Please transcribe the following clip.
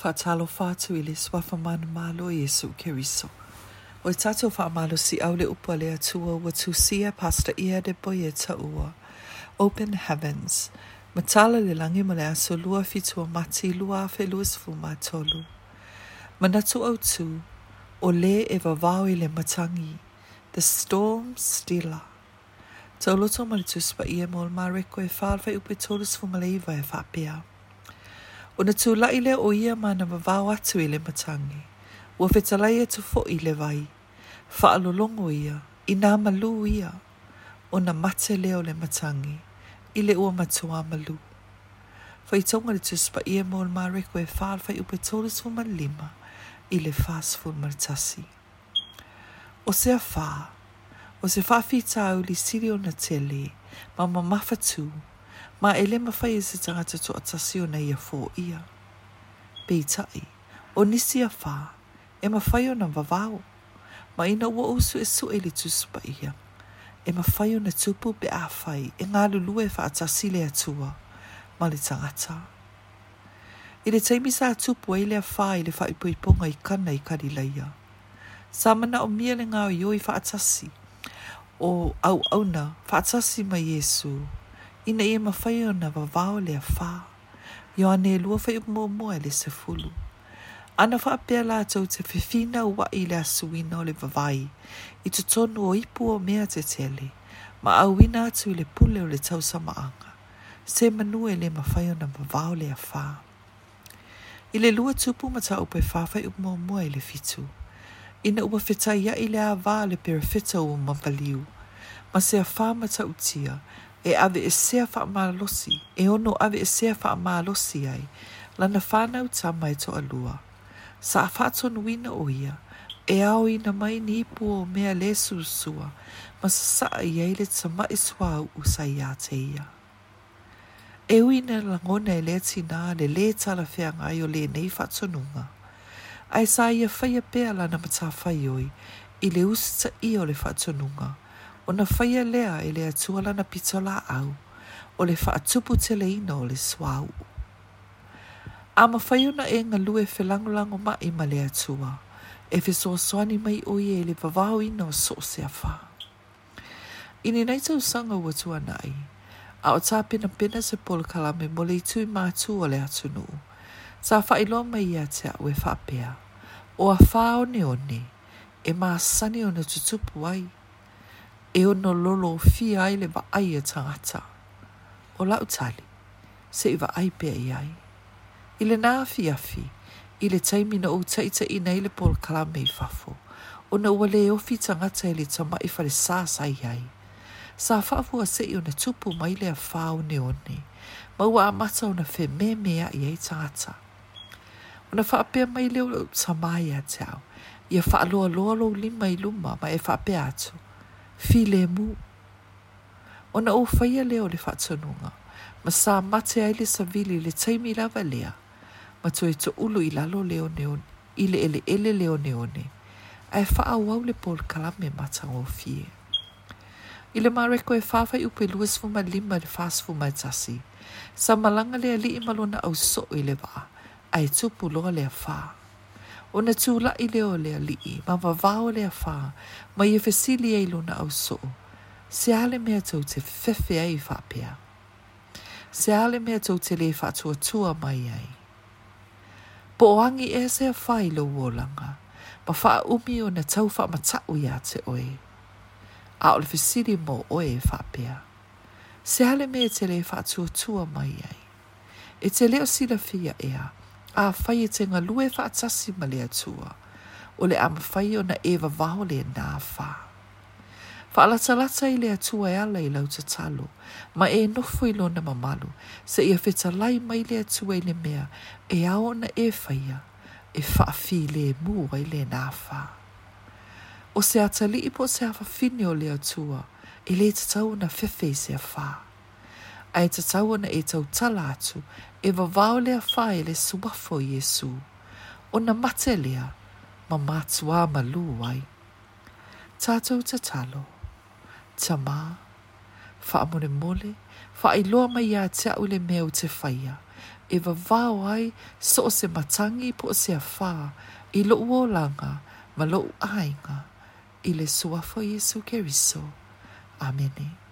whātalofatu i swa fa manu malo e Yesu Keriso. O i tatou whaamalo si au le upo le atua wa sia pasta ia de boia ta ua. Open Heavens. Matala le langi mo le aso lua fitua mati lua fe luas fu matolu. Manatu au tu, o le e i e le matangi. The Storm stila. Tau loto malitus pa ia mo le reko e i e upe tolus fu maleiva e whapea. O na tū lai le o ia mana ma vāo atu i le matangi. O feta lai e tu fo le vai. Fa alolongo ia, i nā malu ia. O na mate leo le matangi, i le ua matua malu. Fa i tonga le tūspa ia mō le māreko e whāl fai upe tōlis fu ma lima, i le fās fu martasi. O se a whā, o se whāwhi tāu li sirio na tele, ma ma mafatū, ma Ma e le ma fai e se tangata to atasio na ia fō ia. Pei tai, o nisi a whā, e ma fai o na vavau. Ma ina ua usu e su e li tuspa ia. E ma fai o na tupu be a fai, e ngā lulu e wha atasi le atua, ma le tangata. I le teimi sa tupu e le a whā i le wha ipuiponga i kana i karilaia. Samana o mia le ngā o ioi wha atasi, o au auna, wha atasi ma Jesu, Inaia mawhai o na wawao lea whā. Yo ane lua whai o mo mo le se fulu. Ana whaapea lātou te whiwhina ua i le suina o le vavai, i te tonu o ipu o mea te tele, ma awina atu i le pule o le tausamaaga, se e le mawhai o na mawao lea whā. I le lua tupu mata upe whawhai upu mo mo le fitu. Ina ua whetai ia i le awa le perefeta o mabaliu. ma se a whā mata utia, e ave e sea wha amalosi, e ono ave e sea wha amalosi ai, lana whanau tama mai to alua. Sa whatonu ina o ia, e ao na mai ni ipu o mea le susua, sa ia i le tama i sua u sa ia te ia. E uina langona e le tina le le tala whea ngai o le nei whatonunga. Ai sa ia whaia pēa lana matawhai oi, i le usita i o le whatonunga. Ai ona faia lea e le atua lana pito la au o le faatupu teleina o le swau. A mawhaiona e nga lue whelangolango ma i ma le atua, e whesoaswani mai o i e le vavau ina o so se awha. I ni nei tau sanga ua tua nai, a o tā pina pina se pola kalame mo le itui mātu o le atunu, tā whailoa mai ia te au e whapea, o a whao ne o ne, e mā sani o na tutupu ai, e ono lolo o fia ai le wa ai e tangata. O lau tali, se i wa ai pe i ai. I le nā fi a fi, i le taimina o taita i nei le pol kalame i fafo, o na ua le ofi tangata i e le tama i fale sā sai ai. Sā fafo a se i o na tupu mai le a fāo ne one, ma ua a mata o na fe me mea i ai tangata. O na whaapea mai leo tamai a teo, i a whaaloa loa lo lima i luma, ma e whaapea atu. fi le mu. Ona o whaia leo le whatanunga, ma sā mate ai le savili le taimi lava lea, ma toi to ulu i lalo leo i le ele ele leo neone, ai wha wau le pol kalame matango fie. I le mareko e whawhai upe luas fuma lima le whas tasi, sa malanga le li imalona au so i le waa, ai tupu loa lea whaa. Ona tūla i leo lea lii, ma ma vau lea whā, ma i fesili ei luna au so. Se ale mea tau te whewhea i whapea. Se ale mea tau te le whatua tua mai ai. Po angi e se a whailo wōlanga, ma wha umi o na tau wha matau ia te oe. A ole fesili mō oe e whapea. Se ale mea te le whatua tua mai ai. E te leo sila fia ea, a fai e te ngā lue whaatasi ma le atua, o le am fai o na ewa waho le nā ala Whaalatalata i le atua e ala i lau te talo, ma e nofu i lona mamalu, se ia whita lai mai le atua i le mea, e ao na e whaia, e whaafi le mua i le nā whā. O se atali i po se hawha fine o le atua, i le te tau na whewhe se a whaa ai te tauana e tau tala atu e vavau lea whae le suwafo Iesu. O na mate lea, ma mātua ma luwai. Tātou te talo, ta mā, whaamone mole, whaailoa mai ia te au le meau te whaia, e vavau ai so o se matangi po o se awha, i lo uo langa, ma lo uainga, i le suwafo Iesu keriso. Amen. Amen.